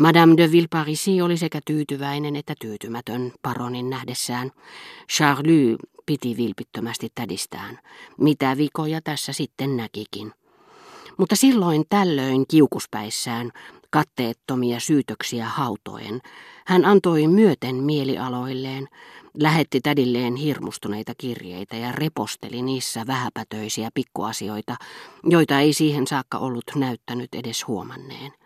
Madame de Villeparisi oli sekä tyytyväinen että tyytymätön paronin nähdessään. Charlie piti vilpittömästi tädistään. Mitä vikoja tässä sitten näkikin. Mutta silloin tällöin kiukuspäissään, katteettomia syytöksiä hautoen, hän antoi myöten mielialoilleen, lähetti tädilleen hirmustuneita kirjeitä ja reposteli niissä vähäpätöisiä pikkuasioita, joita ei siihen saakka ollut näyttänyt edes huomanneen.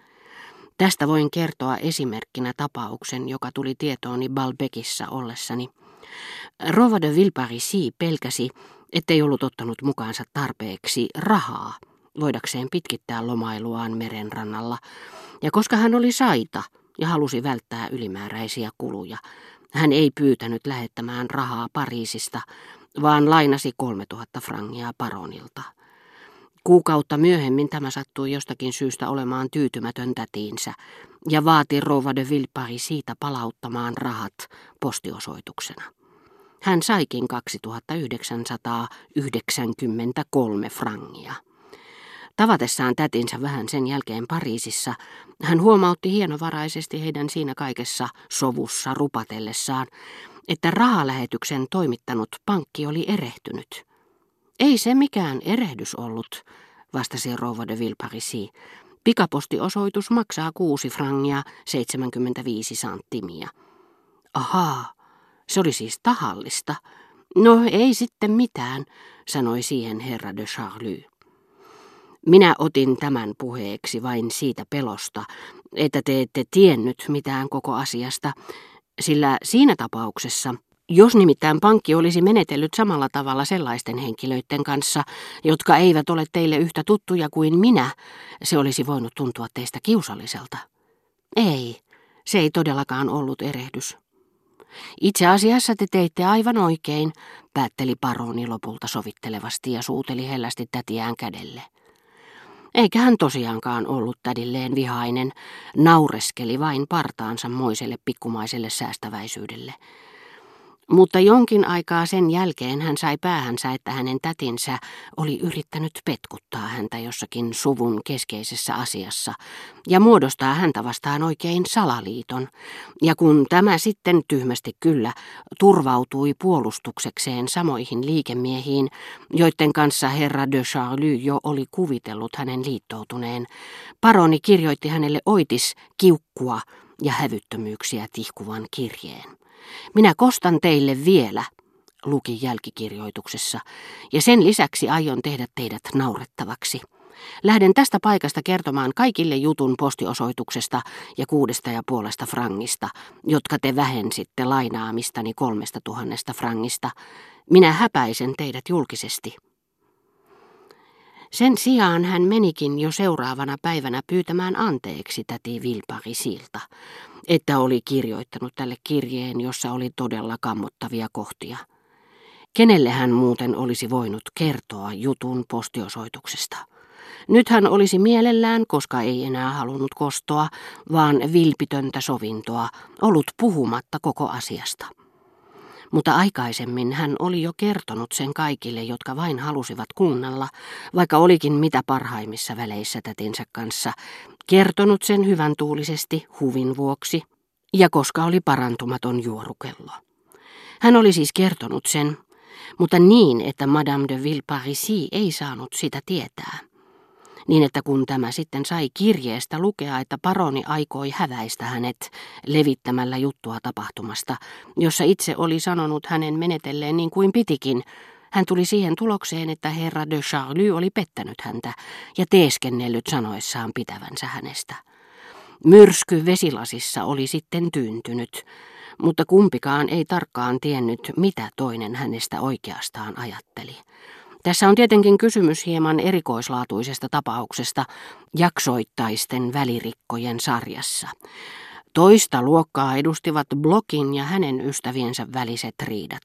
Tästä voin kertoa esimerkkinä tapauksen, joka tuli tietooni Balbekissa ollessani. Rova de Vilparisi pelkäsi, ettei ollut ottanut mukaansa tarpeeksi rahaa voidakseen pitkittää lomailuaan merenrannalla, ja koska hän oli saita ja halusi välttää ylimääräisiä kuluja, hän ei pyytänyt lähettämään rahaa Pariisista, vaan lainasi 3000 frangia paronilta. Kuukautta myöhemmin tämä sattui jostakin syystä olemaan tyytymätön tätiinsä ja vaati Rova de Villepari siitä palauttamaan rahat postiosoituksena. Hän saikin 2993 frangia. Tavatessaan tätinsä vähän sen jälkeen Pariisissa, hän huomautti hienovaraisesti heidän siinä kaikessa sovussa rupatellessaan, että rahalähetyksen toimittanut pankki oli erehtynyt. Ei se mikään erehdys ollut, vastasi rouva de Villeparisi. Pikapostiosoitus maksaa kuusi frangia 75 santtimia. Ahaa, se oli siis tahallista. No ei sitten mitään, sanoi siihen herra de Charlie. Minä otin tämän puheeksi vain siitä pelosta, että te ette tiennyt mitään koko asiasta, sillä siinä tapauksessa, jos nimittäin pankki olisi menetellyt samalla tavalla sellaisten henkilöiden kanssa, jotka eivät ole teille yhtä tuttuja kuin minä, se olisi voinut tuntua teistä kiusalliselta. Ei, se ei todellakaan ollut erehdys. Itse asiassa te teitte aivan oikein, päätteli paroni lopulta sovittelevasti ja suuteli hellästi tätiään kädelle. Eikä hän tosiaankaan ollut tädilleen vihainen, naureskeli vain partaansa moiselle pikkumaiselle säästäväisyydelle. Mutta jonkin aikaa sen jälkeen hän sai päähänsä, että hänen tätinsä oli yrittänyt petkuttaa häntä jossakin suvun keskeisessä asiassa ja muodostaa häntä vastaan oikein salaliiton. Ja kun tämä sitten tyhmästi kyllä turvautui puolustuksekseen samoihin liikemiehiin, joiden kanssa herra de Charlie jo oli kuvitellut hänen liittoutuneen, paroni kirjoitti hänelle oitis kiukkua ja hävyttömyyksiä tihkuvan kirjeen. Minä kostan teille vielä, luki jälkikirjoituksessa, ja sen lisäksi aion tehdä teidät naurettavaksi. Lähden tästä paikasta kertomaan kaikille jutun postiosoituksesta ja kuudesta ja puolesta frangista, jotka te vähensitte lainaamistani kolmesta tuhannesta frangista. Minä häpäisen teidät julkisesti. Sen sijaan hän menikin jo seuraavana päivänä pyytämään anteeksi täti Vilparisilta, että oli kirjoittanut tälle kirjeen, jossa oli todella kammottavia kohtia. Kenelle hän muuten olisi voinut kertoa jutun postiosoituksesta? Nyt hän olisi mielellään, koska ei enää halunnut kostoa, vaan vilpitöntä sovintoa, ollut puhumatta koko asiasta. Mutta aikaisemmin hän oli jo kertonut sen kaikille, jotka vain halusivat kuunnella, vaikka olikin mitä parhaimmissa väleissä tätinsä kanssa, kertonut sen hyvän tuulisesti huvin vuoksi ja koska oli parantumaton juorukello. Hän oli siis kertonut sen, mutta niin, että Madame de Villeparisi ei saanut sitä tietää niin että kun tämä sitten sai kirjeestä lukea, että paroni aikoi häväistä hänet levittämällä juttua tapahtumasta, jossa itse oli sanonut hänen menetelleen niin kuin pitikin, hän tuli siihen tulokseen, että herra de Charlie oli pettänyt häntä ja teeskennellyt sanoessaan pitävänsä hänestä. Myrsky vesilasissa oli sitten tyyntynyt, mutta kumpikaan ei tarkkaan tiennyt, mitä toinen hänestä oikeastaan ajatteli. Tässä on tietenkin kysymys hieman erikoislaatuisesta tapauksesta jaksoittaisten välirikkojen sarjassa. Toista luokkaa edustivat Blokin ja hänen ystäviensä väliset riidat.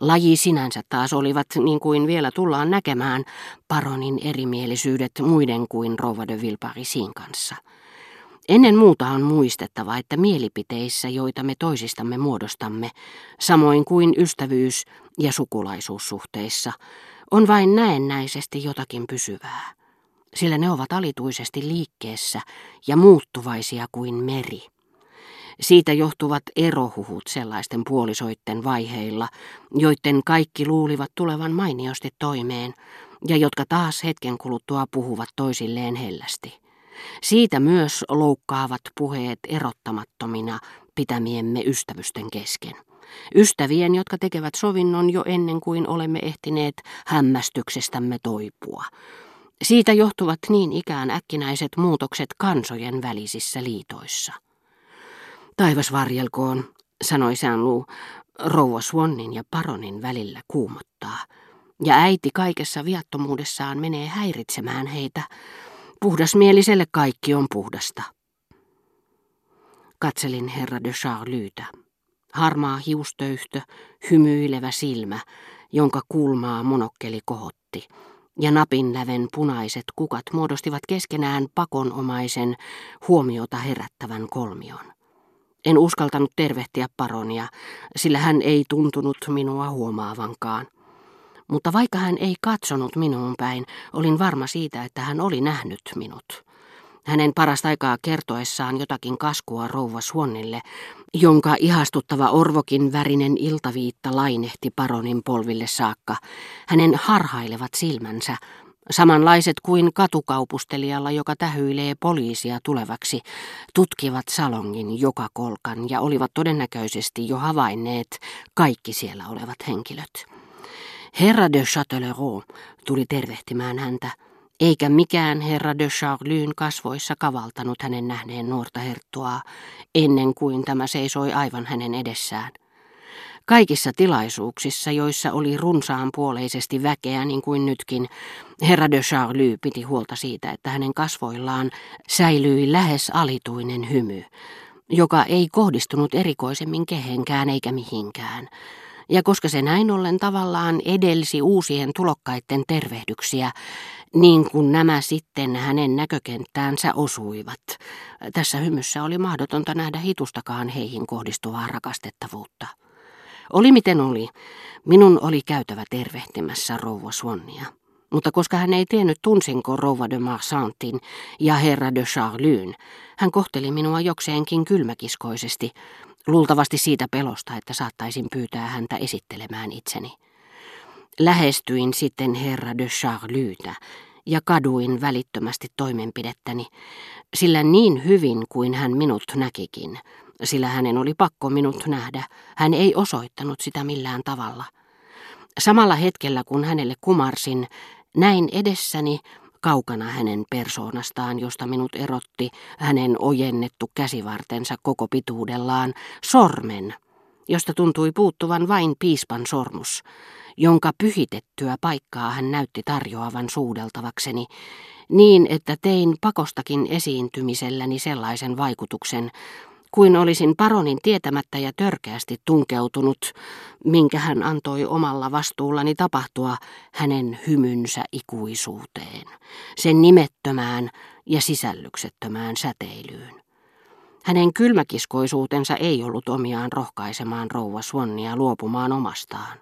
Laji sinänsä taas olivat, niin kuin vielä tullaan näkemään, paronin erimielisyydet muiden kuin Rova de Vilparisin kanssa. Ennen muuta on muistettava, että mielipiteissä, joita me toisistamme muodostamme, samoin kuin ystävyys- ja sukulaisuussuhteissa, on vain näennäisesti jotakin pysyvää. sillä ne ovat alituisesti liikkeessä ja muuttuvaisia kuin meri. Siitä johtuvat erohuhut sellaisten puolisoitten vaiheilla, joiden kaikki luulivat tulevan mainiosti toimeen, ja jotka taas hetken kuluttua puhuvat toisilleen hellästi. Siitä myös loukkaavat puheet erottamattomina pitämiemme ystävysten kesken. Ystävien, jotka tekevät sovinnon jo ennen kuin olemme ehtineet hämmästyksestämme toipua. Siitä johtuvat niin ikään äkkinäiset muutokset kansojen välisissä liitoissa. Taivas varjelkoon, sanoi Lu, rouva Swannin ja paronin välillä kuumottaa. Ja äiti kaikessa viattomuudessaan menee häiritsemään heitä. Puhdasmieliselle kaikki on puhdasta. Katselin herra de Charlytä. Harmaa hiustöyhtö, hymyilevä silmä, jonka kulmaa monokkeli kohotti, ja napinläven punaiset kukat muodostivat keskenään pakonomaisen, huomiota herättävän kolmion. En uskaltanut tervehtiä paronia, sillä hän ei tuntunut minua huomaavankaan. Mutta vaikka hän ei katsonut minuun päin, olin varma siitä, että hän oli nähnyt minut. Hänen parasta aikaa kertoessaan jotakin kaskua rouva Suonnille, jonka ihastuttava orvokin värinen iltaviitta lainehti paronin polville saakka, hänen harhailevat silmänsä, samanlaiset kuin katukaupustelijalla, joka tähyilee poliisia tulevaksi, tutkivat salongin joka kolkan ja olivat todennäköisesti jo havainneet kaikki siellä olevat henkilöt. Herra de Châtellerault tuli tervehtimään häntä, eikä mikään herra de Charlyn kasvoissa kavaltanut hänen nähneen nuorta herttuaa, ennen kuin tämä seisoi aivan hänen edessään. Kaikissa tilaisuuksissa, joissa oli runsaanpuoleisesti väkeä niin kuin nytkin, herra de Charlie piti huolta siitä, että hänen kasvoillaan säilyi lähes alituinen hymy, joka ei kohdistunut erikoisemmin kehenkään eikä mihinkään. Ja koska se näin ollen tavallaan edelsi uusien tulokkaiden tervehdyksiä, niin kuin nämä sitten hänen näkökenttäänsä osuivat. Tässä hymyssä oli mahdotonta nähdä hitustakaan heihin kohdistuvaa rakastettavuutta. Oli miten oli, minun oli käytävä tervehtimässä rouva Swannia. Mutta koska hän ei tiennyt tunsinko rouva de Marsantin ja herra de Charlyn, hän kohteli minua jokseenkin kylmäkiskoisesti, luultavasti siitä pelosta, että saattaisin pyytää häntä esittelemään itseni. Lähestyin sitten herra de Charlytä ja kaduin välittömästi toimenpidettäni, sillä niin hyvin kuin hän minut näkikin, sillä hänen oli pakko minut nähdä. Hän ei osoittanut sitä millään tavalla. Samalla hetkellä, kun hänelle kumarsin, näin edessäni, kaukana hänen persoonastaan, josta minut erotti hänen ojennettu käsivartensa koko pituudellaan, sormen, josta tuntui puuttuvan vain piispan sormus, jonka pyhitettyä paikkaa hän näytti tarjoavan suudeltavakseni, niin että tein pakostakin esiintymiselläni sellaisen vaikutuksen, kuin olisin paronin tietämättä ja törkeästi tunkeutunut, minkä hän antoi omalla vastuullani tapahtua hänen hymynsä ikuisuuteen, sen nimettömään ja sisällyksettömään säteilyyn. Hänen kylmäkiskoisuutensa ei ollut omiaan rohkaisemaan rouva Swannia luopumaan omastaan.